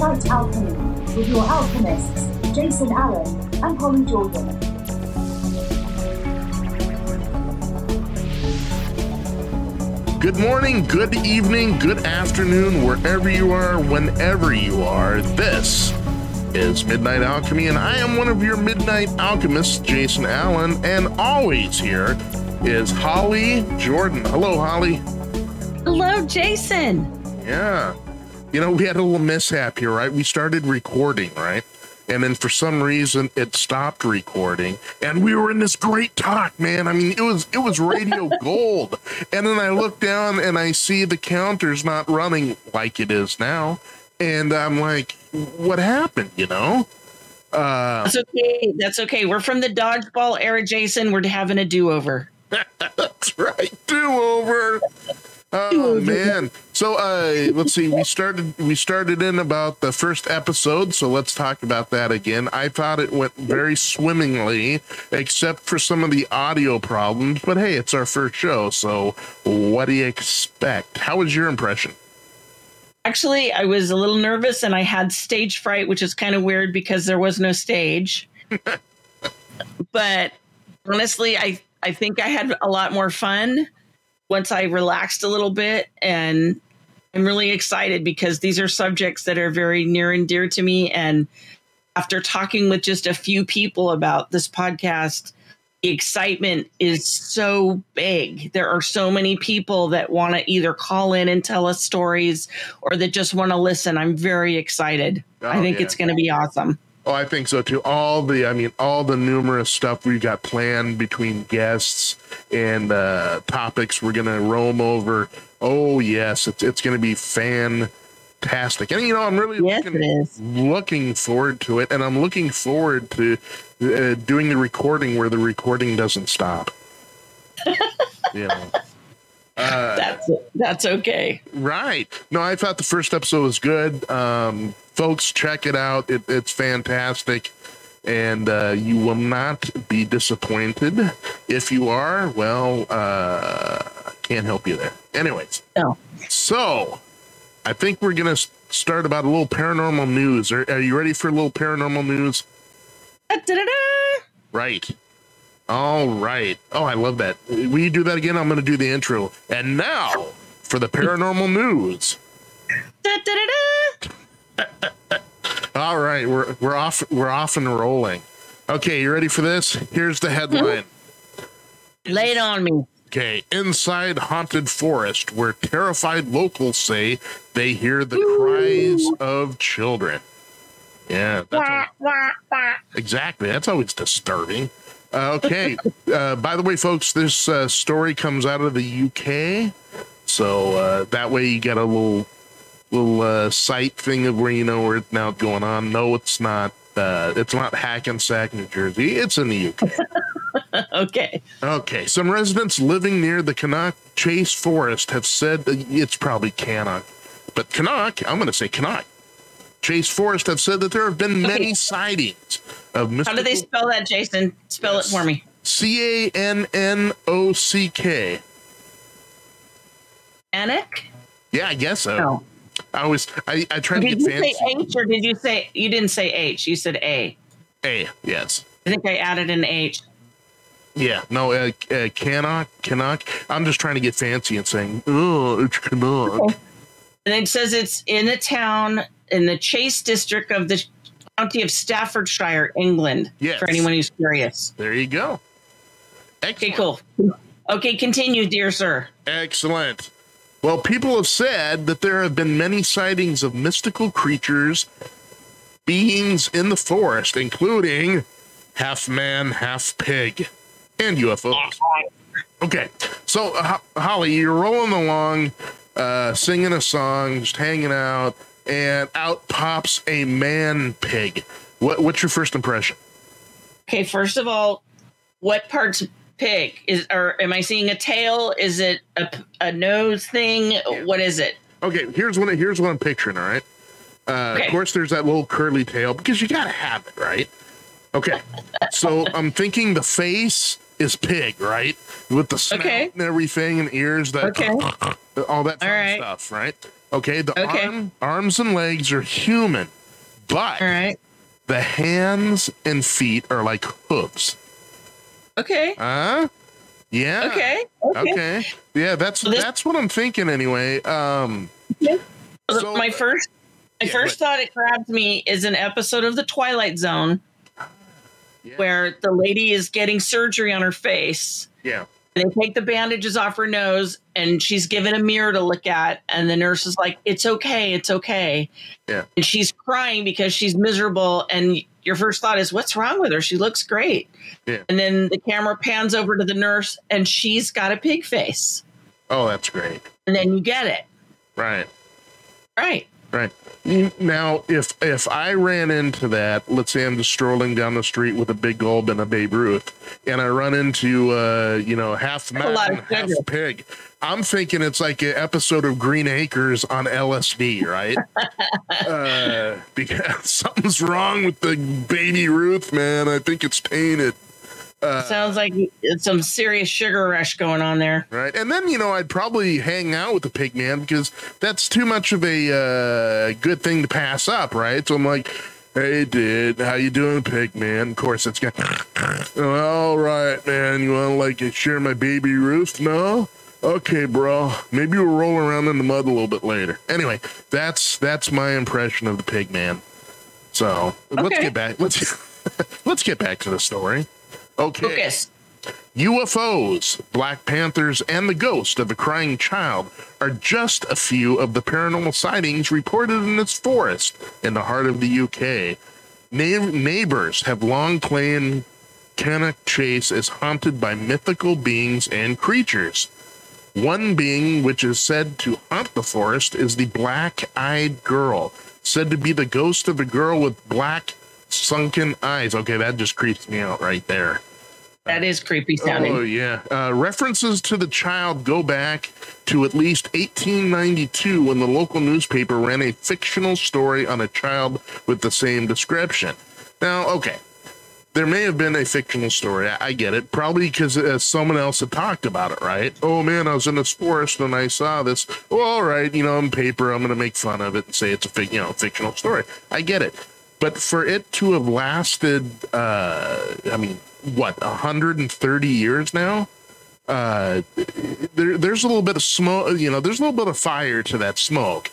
Midnight Alchemy with your alchemists, Jason Allen and Holly Jordan. Good morning, good evening, good afternoon, wherever you are, whenever you are. This is Midnight Alchemy, and I am one of your Midnight Alchemists, Jason Allen, and always here is Holly Jordan. Hello, Holly. Hello, Jason. Yeah. You know, we had a little mishap here, right? We started recording, right? And then for some reason it stopped recording. And we were in this great talk, man. I mean, it was it was radio gold. And then I look down and I see the counter's not running like it is now. And I'm like, what happened, you know? Uh, That's okay. That's okay. We're from the dodgeball era, Jason. We're having a do over. That's right. Do over. Oh man. So uh let's see. We started we started in about the first episode, so let's talk about that again. I thought it went very swimmingly, except for some of the audio problems. But hey, it's our first show, so what do you expect? How was your impression? Actually, I was a little nervous and I had stage fright, which is kind of weird because there was no stage. but honestly, I I think I had a lot more fun once I relaxed a little bit. And I'm really excited because these are subjects that are very near and dear to me. And after talking with just a few people about this podcast, the excitement is so big. There are so many people that want to either call in and tell us stories or that just want to listen. I'm very excited. Oh, I think yeah. it's going to be awesome. Oh, I think so too. All the, I mean, all the numerous stuff we've got planned between guests and uh, topics we're gonna roam over. Oh yes, it's it's gonna be fantastic. And you know, I'm really yes, looking, looking forward to it, and I'm looking forward to uh, doing the recording where the recording doesn't stop. yeah. Uh, that's that's okay. Right. No, I thought the first episode was good. Um, folks, check it out. It, it's fantastic, and uh, you will not be disappointed. If you are, well, uh, can't help you there. Anyways, no. So, I think we're gonna start about a little paranormal news. Are, are you ready for a little paranormal news? Da-da-da. Right. All right. Oh, I love that. Will you do that again? I'm going to do the intro. And now for the paranormal news. All right, we're we're off we're off and rolling. Okay, you ready for this? Here's the headline. Mm-hmm. Lay it on me. Okay, inside haunted forest where terrified locals say they hear the cries of children. Yeah, that's exactly. That's always disturbing. Uh, okay. uh, by the way, folks, this uh, story comes out of the UK, so uh, that way you get a little little uh, site thing of where you know where it's now going on. No, it's not. Uh, it's not Hackensack, New Jersey. It's in the UK. okay. Okay. Some residents living near the Canuck Chase Forest have said it's probably Canuck, but Canuck. I'm going to say Cannock Chase Forrest have said that there have been many okay. sightings of mystical. How do they spell that, Jason? Spell yes. it for me. C A N N O C K. Anik? Yeah, I guess so. No. I was I, I tried did to get fancy. Did you say H or did you say you didn't say H? You said A. A, yes. I think I added an H. Yeah, no, uh, uh, cannot, cannot. I'm just trying to get fancy and saying, oh, it's cannot. Okay. And it says it's in a town in the Chase district of the county of Staffordshire, England. Yes. For anyone who's curious. There you go. Excellent. Okay, cool. Okay, continue, dear sir. Excellent. Well, people have said that there have been many sightings of mystical creatures, beings in the forest, including half man, half pig, and UFOs. Okay, so uh, Holly, you're rolling along, uh, singing a song, just hanging out and out pops a man pig. What, what's your first impression? Okay, first of all, what part's pig is? Or am I seeing a tail? Is it a, a nose thing? What is it? Okay, here's what here's what I'm picturing. All right. Uh, okay. Of course, there's that little curly tail because you gotta have it, right? Okay. so I'm thinking the face is pig, right? With the snout okay. and everything and ears that okay. all that all right. stuff, right? Okay, the Okay. arm, arms and legs are human, but All right. the hands and feet are like hooves. Okay. Huh? Yeah. Okay. Okay. Okay. Yeah, that's So this- that's what I'm thinking anyway. Um So- my first my Yeah, first but- thought it grabbed me is an episode of the Twilight Zone Yeah. where the lady is getting surgery on her face. yeah. They take the bandages off her nose and she's given a mirror to look at. And the nurse is like, It's okay, it's okay. Yeah. And she's crying because she's miserable. And your first thought is, What's wrong with her? She looks great. Yeah. And then the camera pans over to the nurse and she's got a pig face. Oh, that's great. And then you get it. Right. Right. Right. Now, if if I ran into that, let's say I'm just strolling down the street with a big gulp and a Babe Ruth, and I run into uh, you know, half man, half pig. I'm thinking it's like an episode of Green Acres on LSD, right? uh, because something's wrong with the baby Ruth, man. I think it's tainted. Uh, Sounds like it's some serious sugar rush going on there. right? And then you know I'd probably hang out with the pig man because that's too much of a uh, good thing to pass up, right? So I'm like, "Hey, dude, how you doing, pig man?" Of course, it's going. All right, man. You want to like share my baby Ruth? No. Okay, bro. Maybe we'll roll around in the mud a little bit later. Anyway, that's that's my impression of the pig man. So let's get back. Let's let's get back to the story. Okay. Lucas. UFOs, Black Panthers, and the ghost of a crying child are just a few of the paranormal sightings reported in this forest in the heart of the UK. Na- neighbors have long claimed Cannock Chase is haunted by mythical beings and creatures. One being which is said to haunt the forest is the Black Eyed Girl, said to be the ghost of a girl with black sunken eyes. Okay, that just creeps me out right there. That is creepy sounding. Oh yeah. Uh, references to the child go back to at least 1892 when the local newspaper ran a fictional story on a child with the same description. Now, okay, there may have been a fictional story. I, I get it. Probably because uh, someone else had talked about it, right? Oh man, I was in this forest and I saw this. Well, all right, you know, on paper, I'm going to make fun of it and say it's a you know fictional story. I get it. But for it to have lasted, uh, I mean, what 130 years now? Uh, there, there's a little bit of smoke. You know, there's a little bit of fire to that smoke.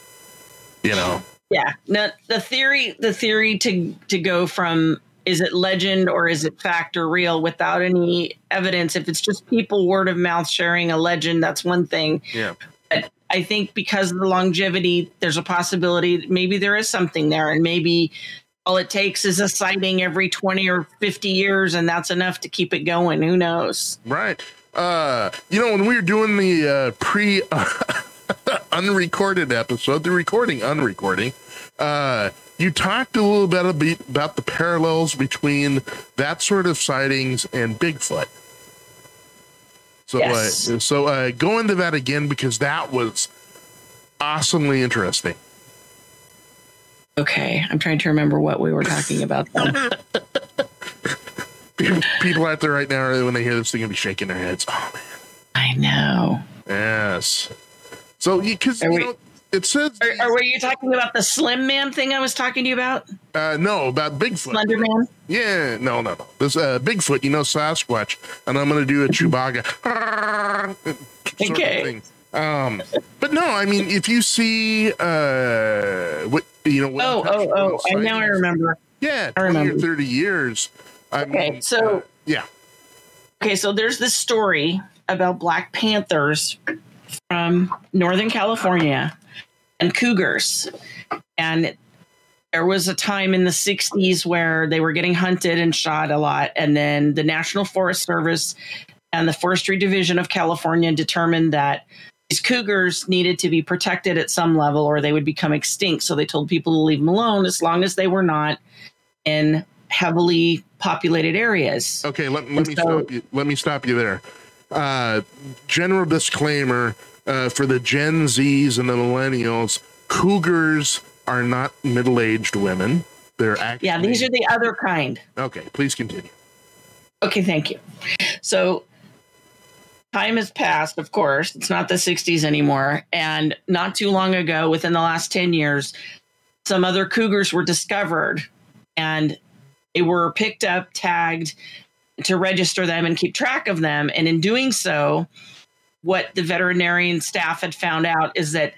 You know. Yeah. No, the theory, the theory to to go from is it legend or is it fact or real without any evidence? If it's just people word of mouth sharing a legend, that's one thing. Yeah. But I think because of the longevity, there's a possibility maybe there is something there, and maybe all it takes is a sighting every 20 or 50 years, and that's enough to keep it going. Who knows? Right. Uh, you know, when we were doing the uh, pre unrecorded episode, the recording unrecording, uh, you talked a little bit about, about the parallels between that sort of sightings and Bigfoot. So, Yes. uh, so uh, go into that again because that was awesomely interesting. Okay, I'm trying to remember what we were talking about. Then. People, out there right now, when they hear this, they're gonna be shaking their heads. Oh man. I know. Yes. So, because you we- know, it says Or, or were you talking about the Slim Man thing I was talking to you about? uh, no about Bigfoot. Slender Man? Yeah, no, no, no. This uh, Bigfoot, you know, Sasquatch, and I'm gonna do a Chewbacca. Okay. Um, but no, I mean, if you see, uh, what you know, what Oh, oh, oh! I now I remember. Yeah, I 20 or remember. 30 years. I Okay, mean, so- uh, yeah, Okay, so there's this story about Black Panthers from Northern California and cougars. And there was a time in the 60s where they were getting hunted and shot a lot. And then the National Forest Service and the Forestry Division of California determined that these cougars needed to be protected at some level or they would become extinct. So they told people to leave them alone as long as they were not in heavily populated areas. Okay, let, let me so- stop you. Let me stop you there. Uh, general disclaimer uh, for the Gen Zs and the millennials: cougars are not middle-aged women. They're actually Yeah, these are the other kind. okay. Please continue. Okay, thank you. So, time has passed, of course. It's not the 60s anymore. And not too long ago, within the last 10 years, some other cougars were discovered and they were picked up, tagged to register them and keep track of them. And in doing so, what the veterinarian staff had found out is that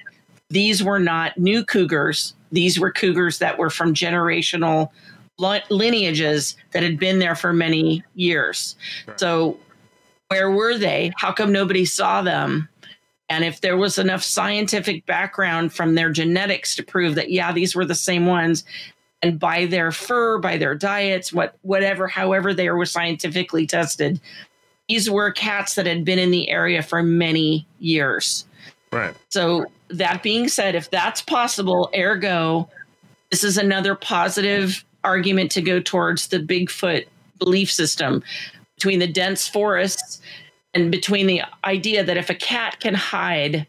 these were not new cougars. These were cougars that were from generational lineages that had been there for many years. Right. So, where were they? How come nobody saw them? And if there was enough scientific background from their genetics to prove that, yeah, these were the same ones, and by their fur, by their diets, what whatever, however they were scientifically tested, these were cats that had been in the area for many years. Right. So that being said, if that's possible, ergo, this is another positive argument to go towards the Bigfoot belief system between the dense forests and between the idea that if a cat can hide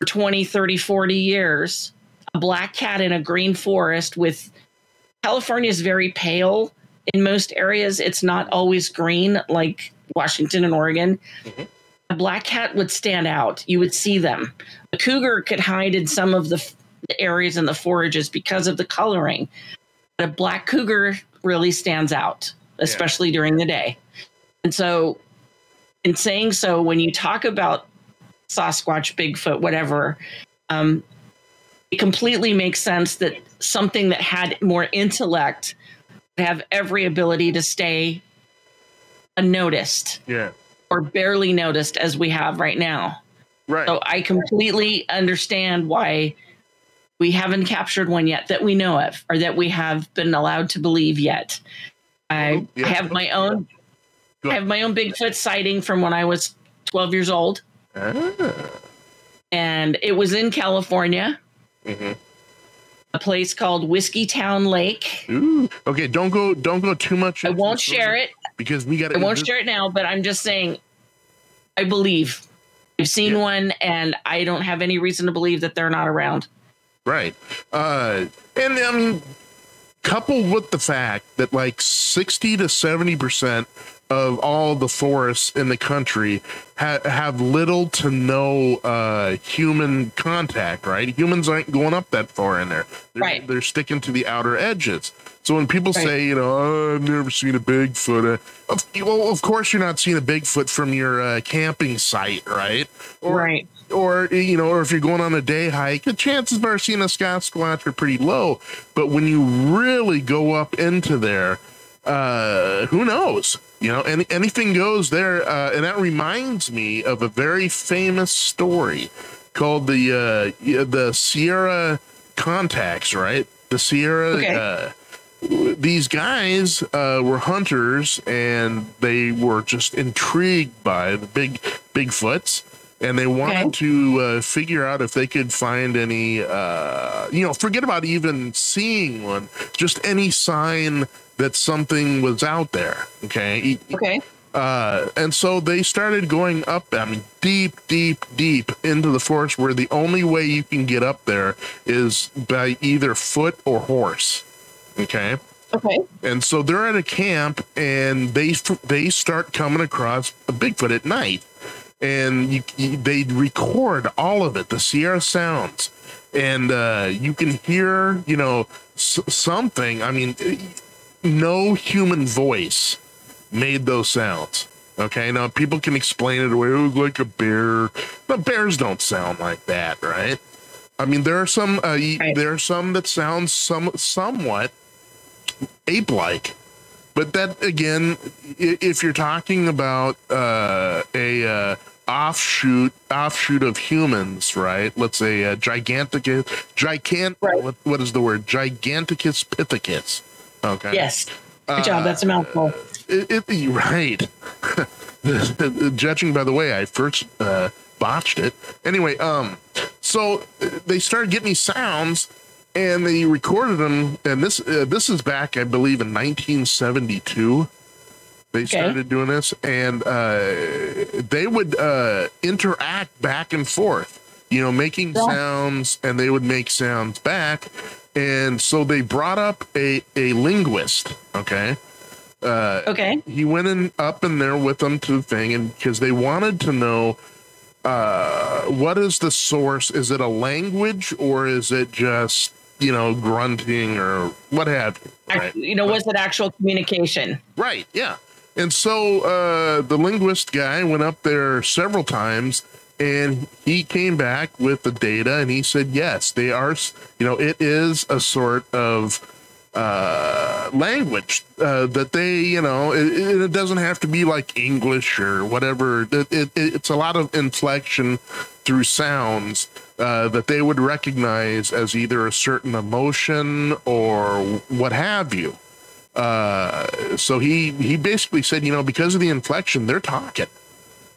for 20, 30, 40 years, a black cat in a green forest with California is very pale in most areas. It's not always green like Washington and Oregon. Mm-hmm. A black cat would stand out. You would see them. A cougar could hide in some of the, the areas in the forages because of the coloring. But a black cougar really stands out, especially yeah. during the day. And so, in saying so, when you talk about Sasquatch, Bigfoot, whatever, um, it completely makes sense that something that had more intellect would have every ability to stay unnoticed. Yeah. Or barely noticed as we have right now. Right. So I completely understand why we haven't captured one yet that we know of or that we have been allowed to believe yet. I, yeah. Have my own I have my own Bigfoot sighting from when I was 12 years old. Ah. And it was in California. Mm-hmm. A place called Whiskey Town Lake. Ooh. Okay, don't go don't go too much. I won't share it because we got. I won't share it now, but I'm just saying. I believe I've seen yeah. one, and I don't have any reason to believe that they're not around. Right, uh, and I mean, coupled with the fact that like sixty to seventy percent of all the forests in the country ha- have little to no uh, human contact, right? Humans aren't going up that far in there. They're, right. they're sticking to the outer edges. So when people right. say, you know, oh, I've never seen a Bigfoot, uh, of, well, of course you're not seeing a Bigfoot from your uh, camping site, right? Or, right. Or, you know, or if you're going on a day hike, the chances of our seeing a Sasquatch are pretty low. But when you really go up into there, uh, who knows? You know, any, anything goes there. Uh, and that reminds me of a very famous story called the uh, the Sierra Contacts, right? The Sierra. Okay. Uh, these guys uh, were hunters and they were just intrigued by the big Bigfoots and they wanted okay. to uh, figure out if they could find any, uh, you know, forget about even seeing one, just any sign that something was out there. Okay. Okay. Uh, and so they started going up, I mean, deep, deep, deep into the forest where the only way you can get up there is by either foot or horse. Okay. Okay. And so they're at a camp and they they start coming across a Bigfoot at night and you, you, they record all of it, the Sierra sounds, and uh, you can hear, you know, s- something. I mean, no human voice made those sounds. Okay, now people can explain it away like a bear, but bears don't sound like that, right? I mean, there are some uh, right. there are some that sound some somewhat ape-like, but that again, if you're talking about uh, a uh, offshoot offshoot of humans, right? Let's say a giganticus, gigant. Right. What, what is the word? Gigantopithecus. Okay. Yes. Good uh, job. That's a mouthful. It, it, right. Judging by the way I first uh, botched it. Anyway, um, so they started getting these sounds, and they recorded them. And this uh, this is back, I believe, in 1972 they okay. started doing this, and uh, they would uh, interact back and forth. You know, making yeah. sounds, and they would make sounds back. And so they brought up a a linguist. Okay, Uh, Okay. he went in up in there with them to the thing, and because they wanted to know uh, what is the source? Is it a language or is it just you know grunting or what have you? Right. You know, was it actual communication? Right. Yeah. And so uh, the linguist guy went up there several times and he came back with the data and he said, yes, they are, you know, it is a sort of uh, language uh, that they, you know, it, it doesn't have to be like English or whatever. It, it, it's a lot of inflection through sounds uh, that they would recognize as either a certain emotion or what have you. Uh, so he he basically said, you know, because of the inflection, they're talking.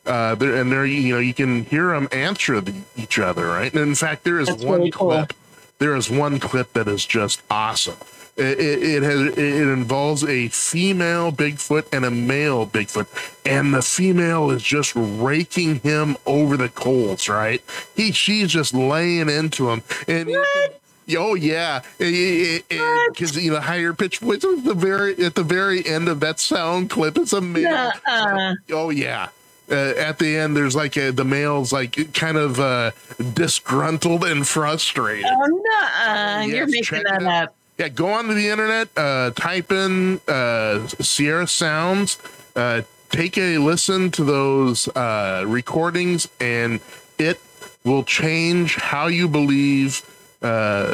Uh, they're, and they're you know you can hear them answer the, each other, right? And in fact, there is That's one really cool. clip. There is one clip that is just awesome. It, it, it has it involves a female Bigfoot and a male Bigfoot, and the female is just raking him over the coals. Right? He she's just laying into him, and can- Oh yeah, because you know higher pitch voice at the very at the very end of that sound clip. It's a male. Uh, Oh yeah. Uh, at the end, there's like a, the male's like kind of uh, disgruntled and frustrated. oh, no. Yes, You're making that up. Yeah, go onto the internet, uh, type in uh, Sierra Sounds, uh, take a listen to those uh, recordings, and it will change how you believe uh,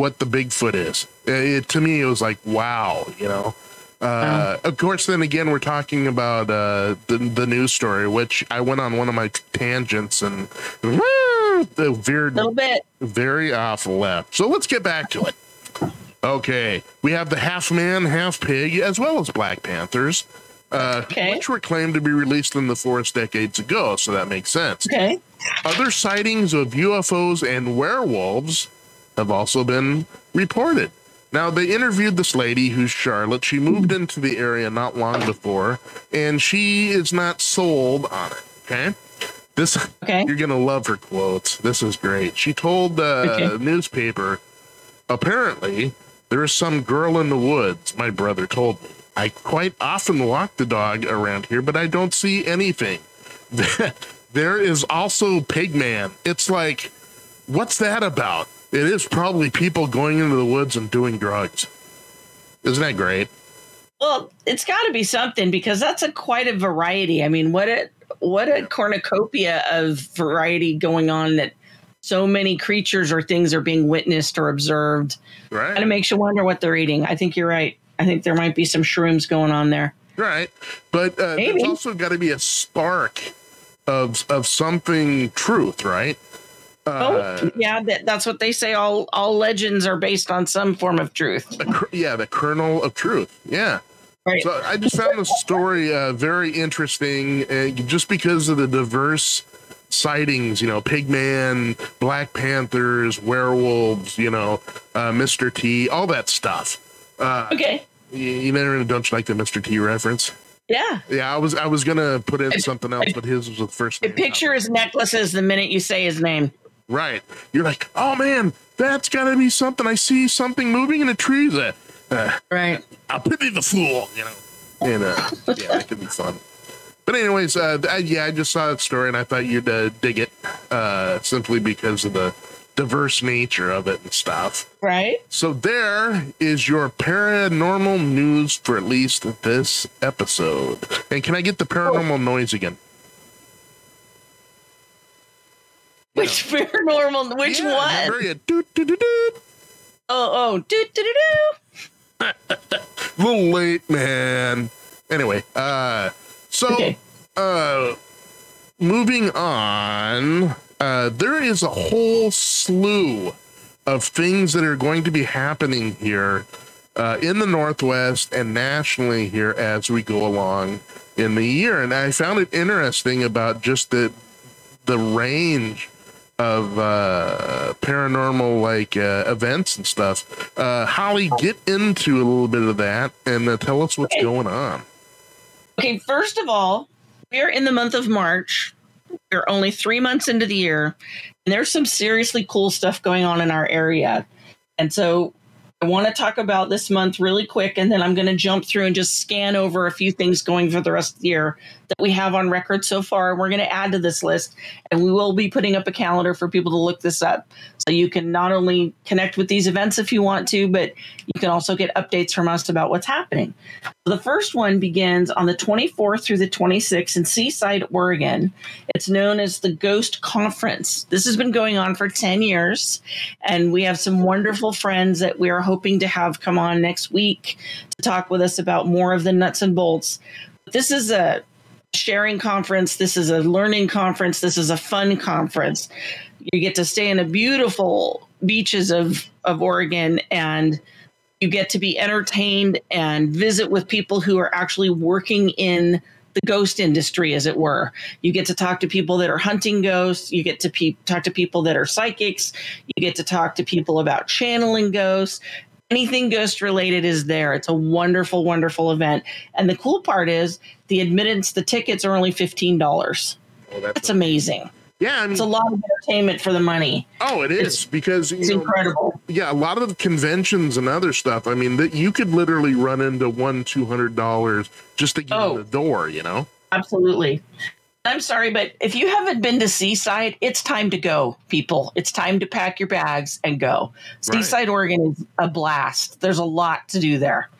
what the Bigfoot is. Uh, It, to me, it was like, wow, you know. Uh, Of course, then again, we're talking about uh, the the news story, which I went on one of my tangents and the veered A little bit. very off left. So let's get back to it. Okay, we have the half man, half pig, as well as Black Panthers, uh, Okay. which were claimed to be released in the forest decades ago, so that makes sense. Okay. Other sightings of UFOs and werewolves have also been reported. Now, they interviewed this lady who's Charlotte. She moved into the area not long before, and she is not sold on it. Okay. This Okay. you're gonna love her quotes. This is great. She told the Okay. newspaper, apparently there is some girl in the woods. My brother told me. I quite often walk the dog around here, but I don't see anything. there is also Pigman. It's like, what's that about? It is probably people going into the woods and doing drugs. Isn't that great? Well, it's got to be something because that's a quite a variety. I mean, what a what a cornucopia of variety going on that so many creatures or things are being witnessed or observed. Right. And it makes you wonder what they're eating. I think you're right. I think there might be some shrooms going on there. Right. But uh, Maybe. there's also got to be a spark of of something truth, right? Uh, oh, yeah, that, that's what they say. All all legends are based on some form of truth. a kr- yeah, the kernel of truth. Yeah. Right. So I just found the story uh, very interesting, uh, just because of the diverse sightings. You know, Pigman, Black Panthers, werewolves. You know, uh, Mr. T, all that stuff. Uh, Okay. you, you never don't you like the Mr. T reference? Yeah. Yeah, I was I was gonna put in something else, but his was the first. Name. picture his necklaces the minute you say his name. Right. You're like, oh man, that's got to be something. I see something moving in the trees. Uh, uh, Right. I'll pity the fool, you know. And uh, yeah, that could be fun. But anyways, uh, I- yeah, I just saw that story and I thought you'd uh, dig it uh, simply because of the diverse nature of it and stuff. Right. So there is your paranormal news for at least this episode. And can I get the paranormal noise again? Which paranormal? Which Yeah, one? doot, doot, doot, doot. Oh, oh, do do do do. little late, man. Anyway, uh, so Okay. uh, moving on, uh, there is a whole slew of things that are going to be happening here uh, in the Northwest and nationally here as we go along in the year. And I found it interesting about just the the range of uh, paranormal like uh, events and stuff. Uh, Holly, get into a little bit of that and uh, tell us what's Okay. going on. Okay, first of all, we're in the month of March. We're only three months into the year, and there's some seriously cool stuff going on in our area. And so I want to talk about this month really quick, and then I'm going to jump through and just scan over a few things going for the rest of the year that we have on record so far. We're going to add to this list, and we will be putting up a calendar for people to look this up. So you can not only connect with these events if you want to, but you can also get updates from us about what's happening. The first one begins on the 24th through the 26th in Seaside, Oregon. It's known as the Ghost Conference. This has been going on for 10 years, and we have some wonderful friends that we are hoping to have come on next week to talk with us about more of the nuts and bolts. This is a sharing conference. This is a learning conference. This is a fun conference. You get to stay in the beautiful beaches of, of Oregon and you get to be entertained and visit with people who are actually working in the ghost industry, as it were. You get to talk to people that are hunting ghosts. You get to pe- talk to people that are psychics. You get to talk to people about channeling ghosts. Anything ghost related is there. It's a wonderful, wonderful event. And the cool part is the admittance, the tickets are only $15. Oh, that's, That's amazing. yeah, I mean, It's a lot of entertainment for the money. oh, it is it's- because you It's know, incredible. yeah, a lot of conventions and other stuff. I mean, that you could literally run into one two hundred dollars just to get Oh. in the door. You know, Absolutely. I'm sorry, but if you haven't been to Seaside, it's time to go, people. It's time to pack your bags and go. Right. Seaside, Oregon is a blast. There's a lot to do there.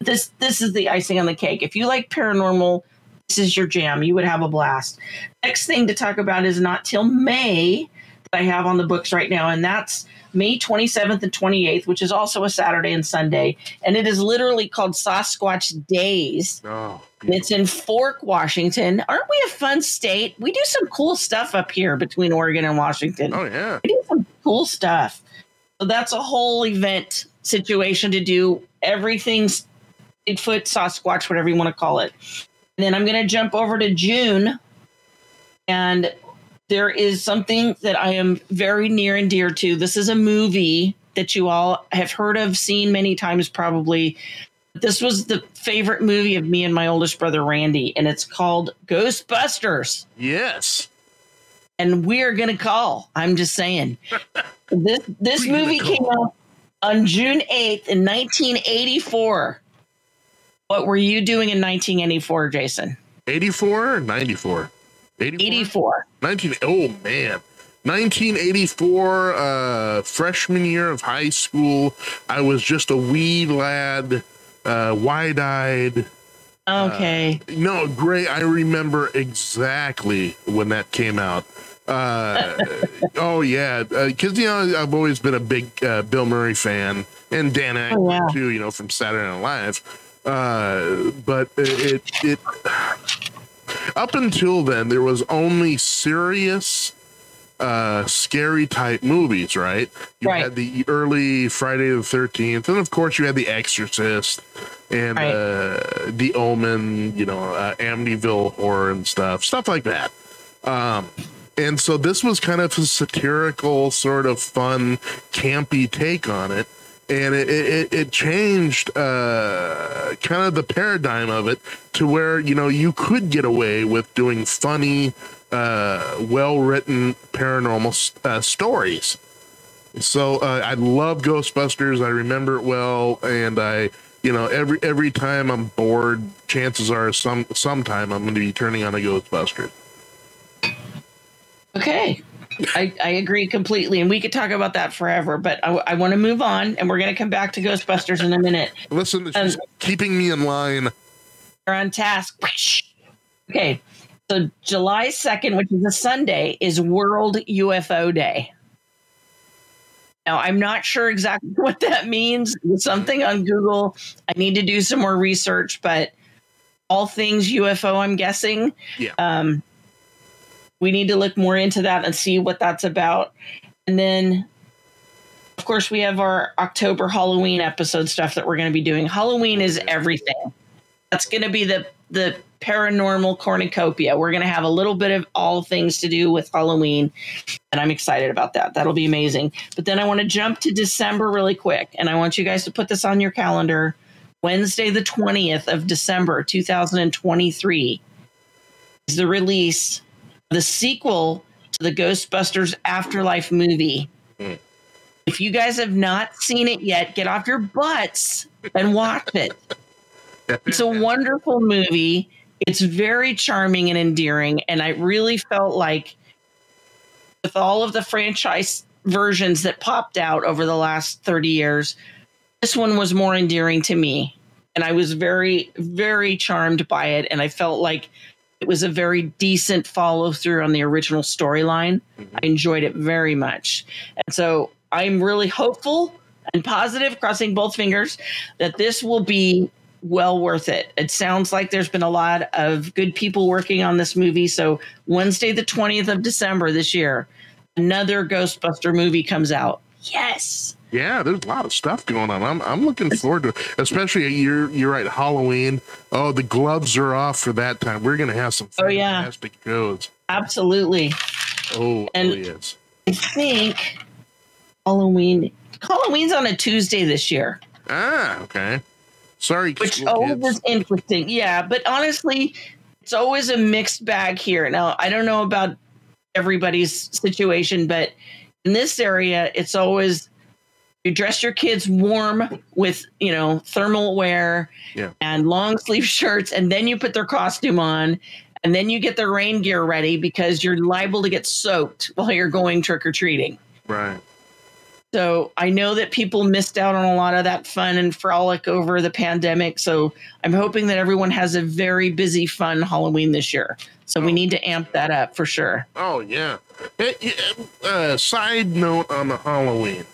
This this is the icing on the cake. If you like paranormal, this is your jam. You would have a blast. Next thing to talk about is not till May that I have on the books right now, and that's May 27th and 28th, which is also a Saturday and Sunday. And it is literally called Sasquatch Days. oh, it's in Fork, Washington. Aren't we a fun state? We do some cool stuff up here between Oregon and Washington. oh yeah, We do some cool stuff. So that's a whole event situation to do. Everything's Bigfoot, Sasquatch, whatever you want to call it. And then I'm going to jump over to June. And there is something that I am very near and dear to. This is a movie that you all have heard of, seen many times probably. This was the favorite movie of me and my oldest brother Randy, and it's called Ghostbusters yes. and we're gonna call. I'm just saying. this this We're movie came out on June 8th in 1984. What were you doing in 1984, Jason? 84 or 94? 84? 84. 19 oh man 1984 uh freshman year of high school i was just a wee lad uh wide-eyed Okay. no great i remember exactly when that came out uh oh yeah because you know i've always been a big uh, bill murray fan and dan Aykroyd Oh, yeah. too you know from saturday night live uh but it it up until then there was only serious uh scary type movies right you Right. had the early friday the 13th and of course you had the exorcist and Right. uh the omen you know uh, amityville horror and stuff stuff like that um and so this was kind of a satirical sort of fun campy take on it and it it, it changed uh, kind of the paradigm of it to where you know you could get away with doing funny, uh, well written paranormal uh, stories. So uh, I love Ghostbusters. I remember it well, and I you know every every time I'm bored, chances are some sometime I'm going to be turning on a Ghostbuster. Okay. I, I agree completely. And we could talk about that forever, but I, I want to move on and we're going to come back to Ghostbusters in a minute. Listen, she's keeping me in line. We're on task. Okay. So July 2nd, which is a Sunday, is World UFO Day. Now, I'm not sure exactly what that means. It's something on Google. I need to do some more research, but all things UFO, I'm guessing. Yeah. Um, we need to look more into that and see what that's about. And then, of course, we have our October Halloween episode stuff that we're going to be doing. Halloween is everything. That's going to be the the paranormal cornucopia. We're going to have a little bit of all things to do with Halloween, and I'm excited about that. That'll be amazing. But then I want to jump to December really quick, and I want you guys to put this on your calendar. Wednesday, the 20th of December, 2023, is the release the sequel to the Ghostbusters Afterlife movie. Hmm. If you guys have not seen it yet, get off your butts and watch it. It's a wonderful movie. It's very charming and endearing. And I really felt like with all of the franchise versions that popped out over the last 30 years, this one was more endearing to me. And I was very, very charmed by it. And I felt like it was a very decent follow through on the original storyline. Mm-hmm. I enjoyed it very much. And so I'm really hopeful and positive, crossing both fingers, that this will be well worth it. It sounds like there's been a lot of good people working on this movie. So Wednesday, the 20th of December this year, another Ghostbuster movie comes out. Yes. Yeah, there's a lot of stuff going on. I'm I'm looking forward to. Especially you're you're right, Halloween. Oh, the gloves are off for that time. We're gonna have some Oh, yeah. fantastic shows. Absolutely. Oh, And- oh yes. I think Halloween Halloween's on a Tuesday this year. Ah, okay. Sorry, which always kids. is interesting. Yeah, but honestly, it's always a mixed bag here. Now, I don't know about everybody's situation, but in this area, it's always you dress your kids warm with you know thermal wear Yeah. and long sleeve shirts, and then you put their costume on. And then you get their rain gear ready because you're liable to get soaked while you're going trick or treating. Right. So I know that people missed out on a lot of that fun and frolic over the pandemic. So I'm hoping that everyone has a very busy, fun Halloween this year. So we need to amp that up for sure. Oh yeah. Eh, Uh, side note on the Halloween.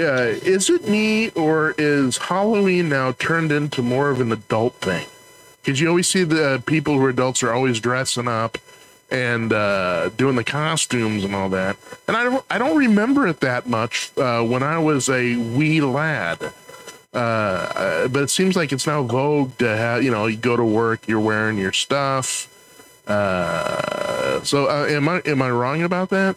Uh, is it me or is Halloween now turned into more of an adult thing? Because you always see the people who are adults are always dressing up and uh, doing the costumes and all that. And I don't, I don't remember it that much uh, when I was a wee lad. Uh, uh, but it seems like it's now vogue to have, you know, you go to work, you're wearing your stuff. Uh, so uh, am I am I wrong about that?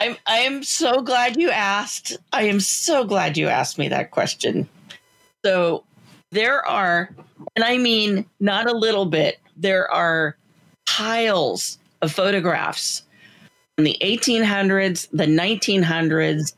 I'm I am so glad you asked. I am so glad you asked me that question. So there are, and I mean not a little bit, there are piles of photographs in the 1800s, the 1900s,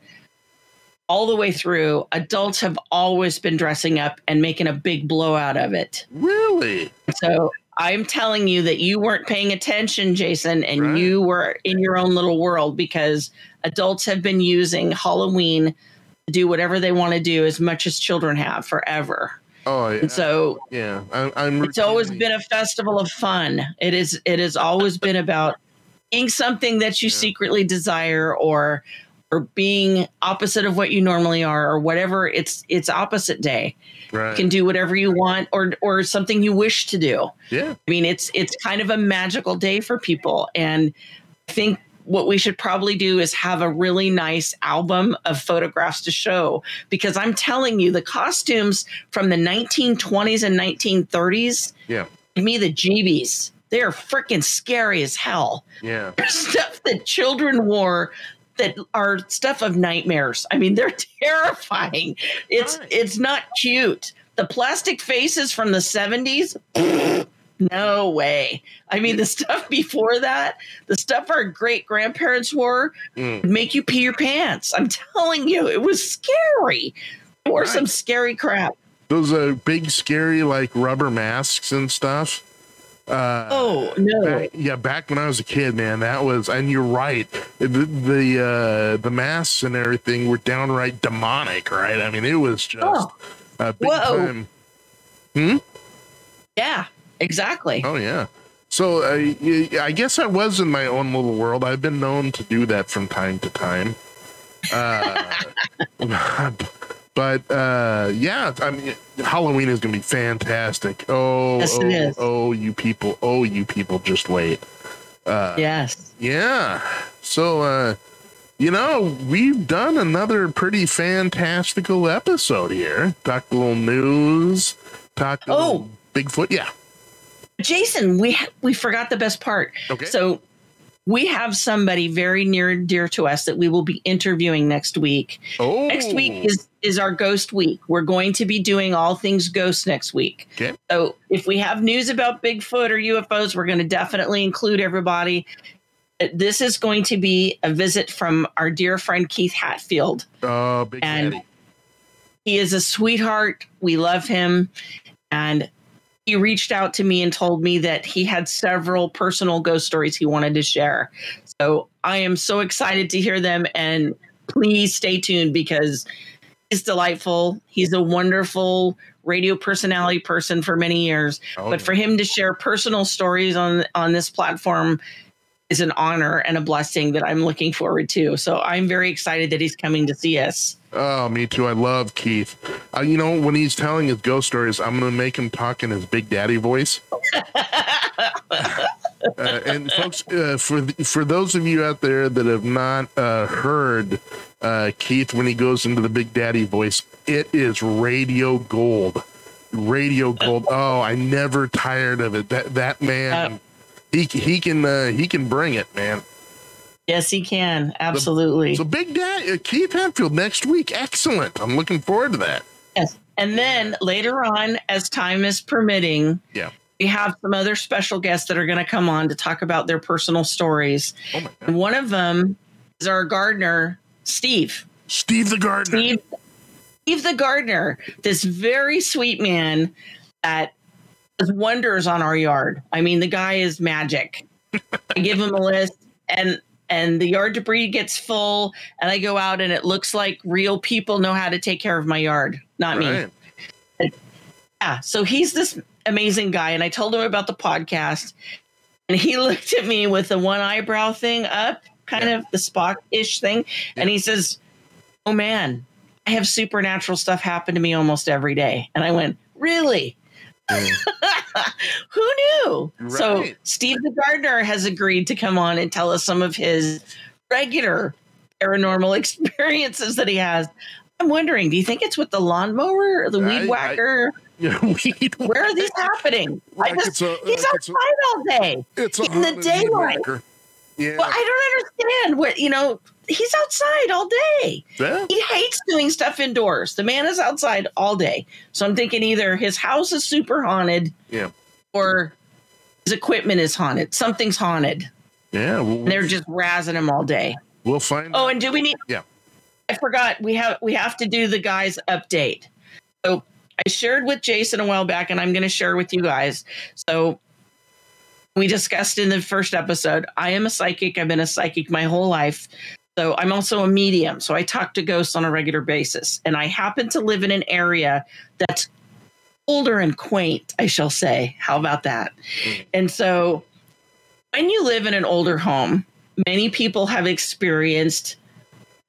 all the way through. Adults have always been dressing up and making a big blowout of it. Really? So I'm telling you that you weren't paying attention, Jason, and Right. you were in your own little world because adults have been using Halloween to do whatever they want to do as much as children have forever. Oh yeah. And so yeah, I, I'm. it's always been a festival of fun. It is it has always been about being something that you Yeah. secretly desire or or being opposite of what you normally are or whatever it's it's opposite day. right. You can do whatever you want or or something you wish to do. yeah. I mean, it's it's kind of a magical day for people, and I think what we should probably do is have a really nice album of photographs to show because I'm telling you, the costumes from the 1920s and 1930s Yeah. me the jeebies. They are freaking scary as hell. Yeah. Stuff that children wore that are stuff of nightmares. I mean, they're terrifying. It's Right. it's not cute. The plastic faces from the 70s, no way. I mean, the stuff before that, the stuff our great grandparents wore, Mm. would make you pee your pants. I'm telling you, it was scary. Or some scary crap. Those uh, big, scary, like rubber masks and stuff. Uh, Oh no. yeah, back when I was a kid, man, that was, and you're right. The the, uh, the masks and everything were downright demonic, right? I mean, it was just Oh. a big Whoa. time. Yeah, exactly. Oh yeah. So uh, I guess I was in my own little world. I've been known to do that from time to time. Uh, but uh, yeah, I mean, Halloween is going to be fantastic. Oh, Yes, oh, oh, you people! Oh, you people! Just wait. Uh, Yes. yeah. So, uh, you know, we've done another pretty fantastical episode here. Talk a little news. Talk a Oh. little Bigfoot. Yeah. Jason, we we forgot the best part. Okay. So we have somebody very near and dear to us that we will be interviewing next week. Oh. Next week is is our ghost week. We're going to be doing all things ghost next week. Okay. So if we have news about Bigfoot or UFOs, we're going to definitely include everybody. This is going to be a visit from our dear friend Keith Hatfield. Oh, big And- daddy. He is a sweetheart. We love him. And he reached out to me and told me that he had several personal ghost stories he wanted to share. So I am so excited to hear them. And please stay tuned because he's delightful. He's a wonderful radio personality person for many years. Oh, but for him to share personal stories on on this platform is an honor and a blessing that I'm looking forward to. So I'm very excited that he's coming to see us. Oh, me too. I love Keith. Uh, you know, when he's telling his ghost stories, I'm going to make him talk in his Big Daddy voice. uh, and folks, uh, for th- for those of you out there that have not uh, heard uh, Keith when he goes into the Big Daddy voice, it is radio gold. Radio gold. Oh, I never tired of it. That that man, Uh, he he can uh, he can bring it, man. Yes, he can. Absolutely. So Big Daddy uh, Keith Hatfield next week. Excellent. I'm looking forward to that. yes. And then later on, as time is permitting, Yeah. we have some other special guests that are going to come on to talk about their personal stories. Oh my God. And one of them is our gardener, Steve. Steve the Gardener. Steve, Steve the gardener, this very sweet man that does wonders on our yard. I mean, the guy is magic. I give him a list, and and the yard debris gets full, and I go out, and it looks like real people know how to take care of my yard, not me. Right. Yeah. So he's this amazing guy. And I told him about the podcast. And he looked at me with the one eyebrow thing up, kind Yeah. of the Spock ish thing. And he says, Oh man, I have supernatural stuff happen to me almost every day. And I went, Really? Who knew? So Steve the gardener has agreed to come on and tell us some of his regular paranormal experiences that he has. I'm wondering, do you think it's with the lawnmower or the I- weed I- whacker? Yeah, weed Where are these happening? Like I just, a, he's it's a- outside all day. It's in the daylight. whacker. Yeah. Well, I don't understand what you know. He's outside all day. Yeah. He hates doing stuff indoors. The man is outside all day. So I'm thinking either his house is super haunted, Yeah. or his equipment is haunted. Something's haunted. Yeah. We'll, And they're just razzing him all day. we'll find. Oh, and do we need? Yeah. I forgot. We have we have to do the guys update. So I shared with Jason a while back, and I'm going to share with you guys. So we discussed in the first episode. I am a psychic. I've been a psychic my whole life. So I'm also a medium. So I talk to ghosts on a regular basis, and I happen to live in an area that's older and quaint. I shall say. How about that? Mm. And so when you live in an older home, many people have experienced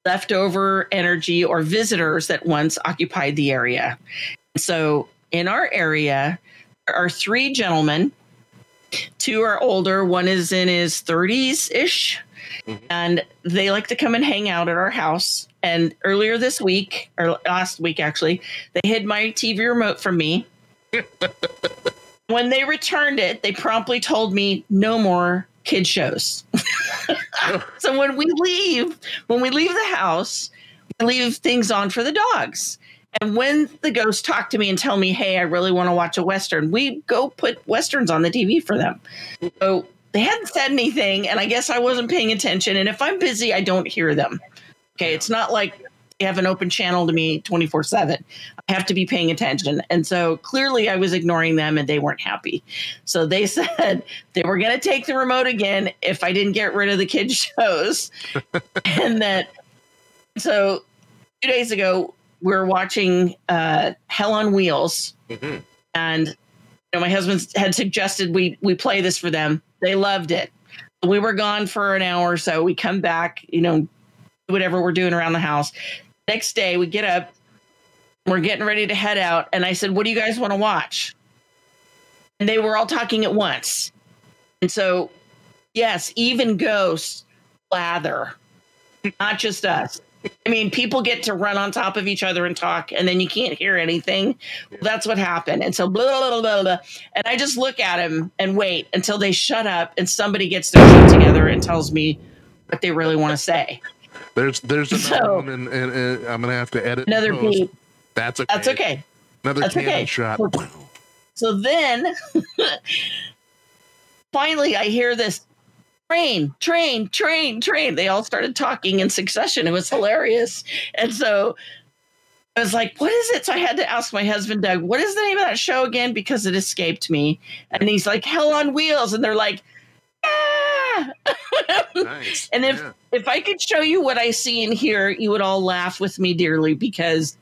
leftover energy or visitors that once occupied the area. So in our area, there are three gentlemen. Two are older, one is in his 30s ish, Mhm. and they like to come and hang out at our house. And earlier this week, or last week actually, they hid my TV remote from me. when they returned it, they promptly told me no more kid shows. so when we leave, when we leave the house, we leave things on for the dogs. And when the ghosts talk to me and tell me, "Hey, I really want to watch a western," we go put westerns on the TV for them. So they hadn't said anything, and I guess I wasn't paying attention. And if I'm busy, I don't hear them. Okay, it's not like they have an open channel to me 24 7. I have to be paying attention. And so clearly I was ignoring them and they weren't happy. So they said they were going to take the remote again if I didn't get rid of the kids' shows. and that, so two days ago, we were watching uh, Hell on Wheels. Mhm. And you know, my husband had suggested we we play this for them. They loved it. We were gone for an hour or so. We come back, you know, whatever we're doing around the house. Next day, we get up, we're getting ready to head out, and I said, "What do you guys want to watch?" And they were all talking at once. And so, yes, even ghosts lather, not just us. I mean, people get to run on top of each other and talk, and then you can't hear anything. Well, that's what happened. And so, blah, blah, blah, blah, blah. And I just look at him and wait until they shut up and somebody gets their shit together and tells me what they really want to say. There's there's another So- one, and, and, and I'm gonna have to edit. Another beat. That's okay. That's okay. Another That's cannon okay. shot. So then, finally, I hear this train, train, train, train. They all started talking in succession. It was hilarious. And so I was like, what is it? So I had to ask my husband, Doug, what is the name of that show again? Because it escaped me. And he's like, Hell on Wheels. And they're like, ah. Nice. And if Yeah. if I could show you what I see in here, you would all laugh with me dearly because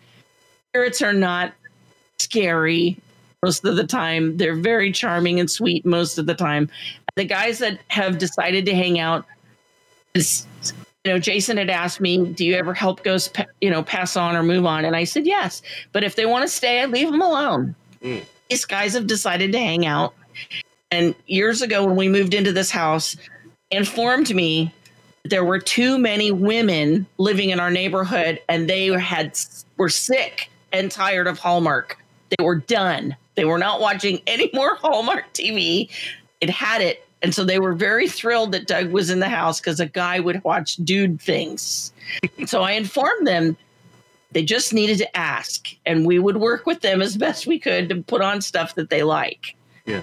spirits are not scary most of the time. They're very charming and sweet most of the time. The guys that have decided to hang out is you know, Jason had asked me, "Do you ever help ghosts, you know, pass on or move on?" And I said, "Yes." But if they want to stay, I leave them alone. Mm. These guys have decided to hang out. And years ago, when we moved into this house, informed me there were too many women living in our neighborhood, and they had were sick and tired of Hallmark. They were done. They were not watching any more Hallmark TV. It had it. And so they were very thrilled that Doug was in the house because a guy would watch dude things. so I informed them they just needed to ask, and we would work with them as best we could to put on stuff that they like. Yeah.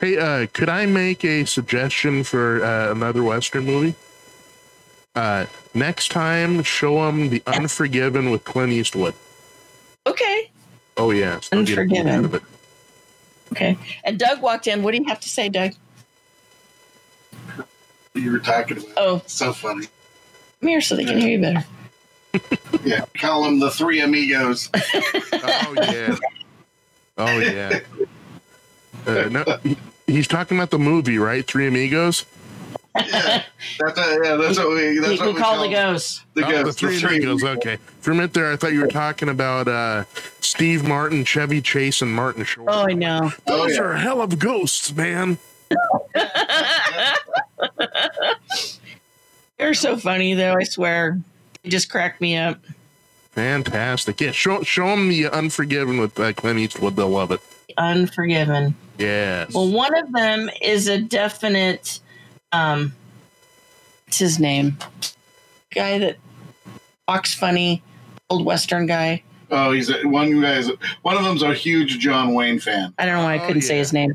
Hey, uh, could I make a suggestion for uh, another Western movie? Uh, next time, show them The Unforgiven with Clint Eastwood. Okay. Oh, yeah. still get a Unforgiven. Out of it. Okay. And Doug walked in. What do you have to say, Doug? you were talking about. Oh, So funny. come here so they can hear you better. Yeah, call them the three amigos. Oh, yeah. Oh, yeah. Uh, no, he's talking about the movie, right? Three Amigos? Yeah, that's a, yeah, that's what we. That's You what we call call the ghosts. The oh, the ghosts. three, amigos. Okay. For a minute there, I thought you were talking about uh, Steve Martin, Chevy Chase, and Martin Short. Oh, I know. Oh, Those yeah. are hell of ghosts, man. They're so funny, though. I swear, they just crack me up. Fantastic. Yeah, show show them the Unforgiven with uh, Clint Eastwood. They'll love it. Unforgiven. Yes. Well, one of them is a definite. Um, what's his name? Guy that walks funny, old Western guy. Oh, he's a, one guy's one of them's a huge John Wayne fan. I don't know why I Oh, couldn't say yeah. his name.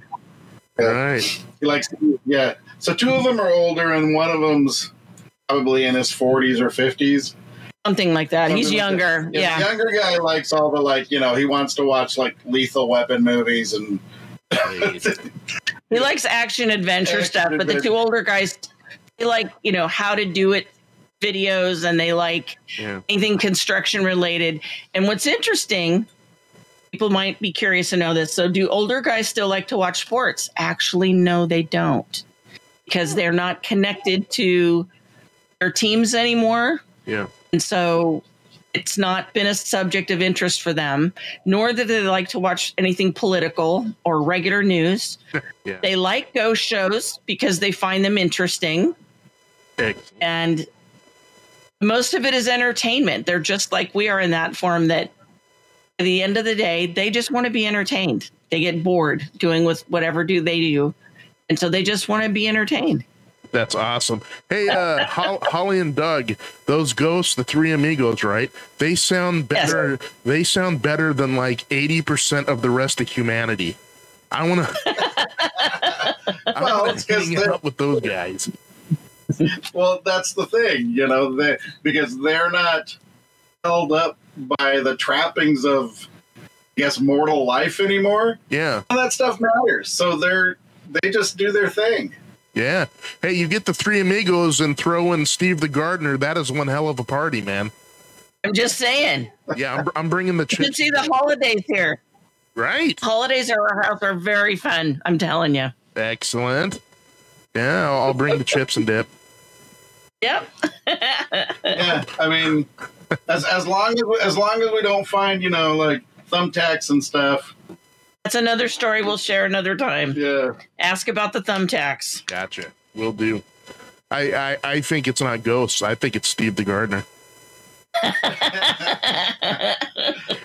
All right. He likes, yeah. So two of them are older, and one of them's probably in his forties or fifties. Something like that. He's Something like younger. Yeah, Yeah. the younger guy likes all the like, you know, he wants to watch like Lethal Weapon movies and He likes action adventure Action stuff, but the two older guys, they like, you know, how to do it videos and they like Yeah. anything construction related. And what's interesting, people might be curious to know this. So, do older guys still like to watch sports? Actually, no, they don't because they're not connected to their teams anymore. Yeah. And so it's not been a subject of interest for them, nor do they like to watch anything political or regular news. Yeah. They like ghost shows because they find them interesting. Excellent. And most of it is entertainment. They're just like we are in that form that at the end of the day, they just want to be entertained. They get bored doing with whatever do they do. And so they just want to be entertained. That's awesome. Hey, uh, Hol- Holly and Doug, those ghosts, the three amigos, right? They sound Yes. better. They sound better than like eighty percent of the rest of humanity. I want to. I Well, want it's to 'cause hang out with those guys. well, that's the thing, you know, they, because they're not held up by the trappings of, I guess, mortal life anymore. Yeah, All that stuff matters. So they're they just do their thing. Yeah. Hey, you get the three amigos and throw in Steve the gardener. That is one hell of a party, man. I'm just saying. Yeah, I'm, I'm bringing the You can chips. see the holidays here. Right. Holidays at our house are very fun. I'm telling you. Excellent. Yeah, I'll, I'll bring the chips and dip. Yep. Yeah, I mean, as as long as we, as long as we don't find you know like thumbtacks and stuff. That's another story we'll share another time. Yeah, Ask about the thumbtacks. Gotcha. Will do. I, I I think it's not ghosts. I think it's Steve the gardener.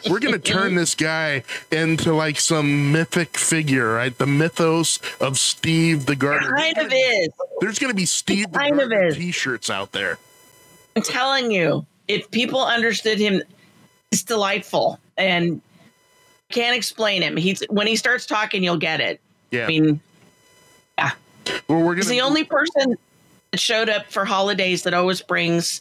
We're gonna turn this guy into like some mythic figure, right? The mythos of Steve the gardener. kind of is. There's gonna be Steve the kind of gardener is. t-shirts out there. I'm telling you, if people understood him, it's delightful and can't explain him. He's when he starts talking, you'll get it. Yeah. I mean, well, we're he's gonna the only person that showed up for holidays that always brings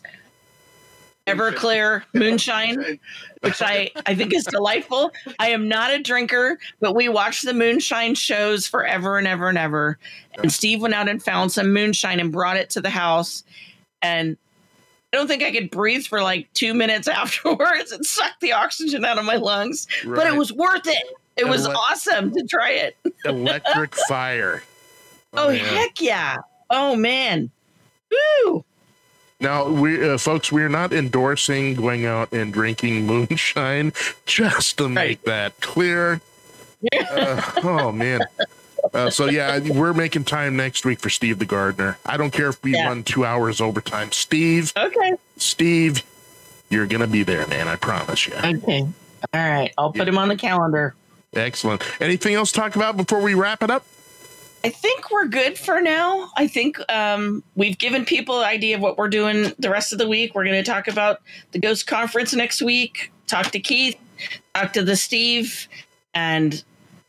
Everclear moonshine, which I, I think is delightful. I am not a drinker, but we watched the moonshine shows forever and ever and ever. And Steve went out and found some moonshine and brought it to the house. And I don't think I could breathe for like two minutes afterwards. It sucked the oxygen out of my lungs, but it was worth it. It was awesome to try it. Electric fire. Oh, yeah. heck yeah. Oh, man. Woo. Now, we uh, folks, we're not endorsing going out and drinking moonshine. Just to make Right. that clear. Uh, oh man. Uh, so yeah, we're making time next week for Steve the Gardener. I don't care if we Yeah. run two hours overtime. Steve, Okay. Steve, you're gonna be there, man. I promise you. Okay. All right. I'll put him on the calendar. Excellent. Anything else to talk about before we wrap it up? I think we're good for now. I think um, we've given people an idea of what we're doing the rest of the week. We're going to talk about the Ghost Conference next week, talk to Keith, talk to the Steve, and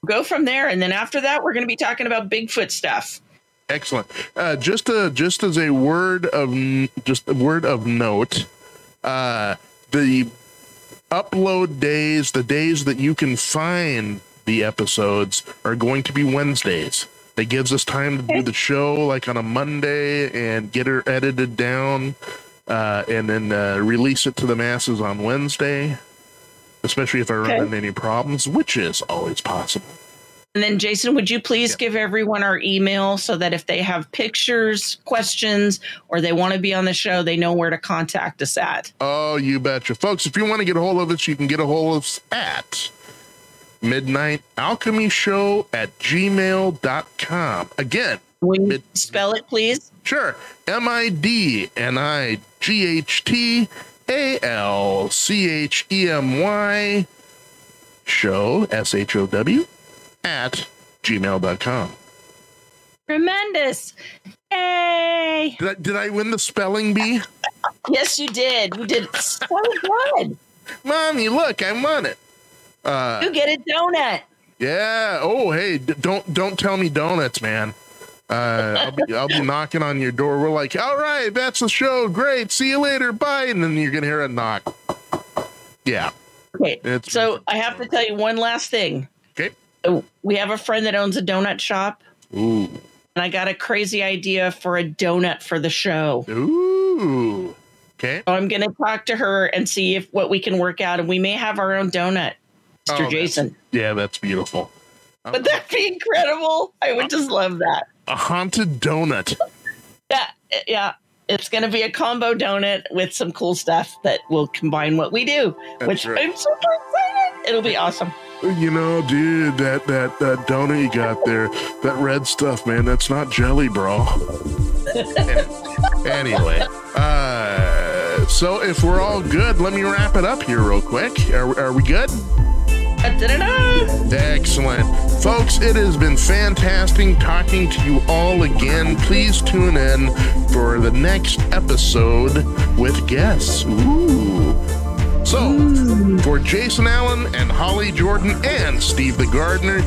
go from there. And then after that, we're going to be talking about Bigfoot stuff. Excellent. Uh, just a just as a word of just a word of note, uh, the upload days, the days that you can find the episodes, are going to be Wednesdays. That gives us time to do the show like on a Monday and get her edited down, uh, and then uh, release it to the masses on Wednesday. Especially if I run Okay. into any problems, which is always possible. And then, Jason, would you please Yeah. give everyone our email so that if they have pictures, questions, or they want to be on the show, they know where to contact us at? Oh, you betcha. Folks, if you want to get a hold of us, you can get a hold of us at midnight alchemy show at gmail.com. Again, Will you Mid- spell it, please? sure, M I D N I G H T A L C H E M Y show, S H O W, at gmail.com. Tremendous. Yay. Did I, did I win the spelling bee? Yes, you did. You did so good. Mommy, look, I won it. Uh, You get a donut. Yeah. Oh, hey, d- don't don't tell me donuts, man. Uh, I'll be I'll be knocking on your door. We're like, all right, that's the show. Great. See you later. Bye. And then you're gonna hear a knock. Yeah. Okay. It's So I have to tell you one last thing. okay. Uh, We have a friend that owns a donut shop, Ooh. and I got a crazy idea for a donut for the show. Ooh. Okay. So I'm going to talk to her and see if what we can work out, and we may have our own donut, Oh, Mr. that's- Jason. Yeah, that's beautiful. Would that be incredible? I would just love that. A haunted donut. Yeah, yeah. It's going to be a combo donut with some cool stuff that will combine what we do, That's which right. I'm super excited. It'll be awesome. You know, dude, that that that donut you got there, that red stuff, man, that's not jelly, bro. anyway, uh, so if we're all good, let me wrap it up here real quick. Are, are we good? Excellent. Folks, it has been fantastic talking to you all again. Please tune in for the next episode with guests. Ooh. So, for Jason Allen and Holly Jordan and Steve the Gardener,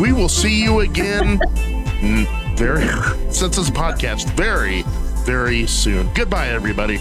we will see you again very, since this podcast, very, very soon. Goodbye, everybody.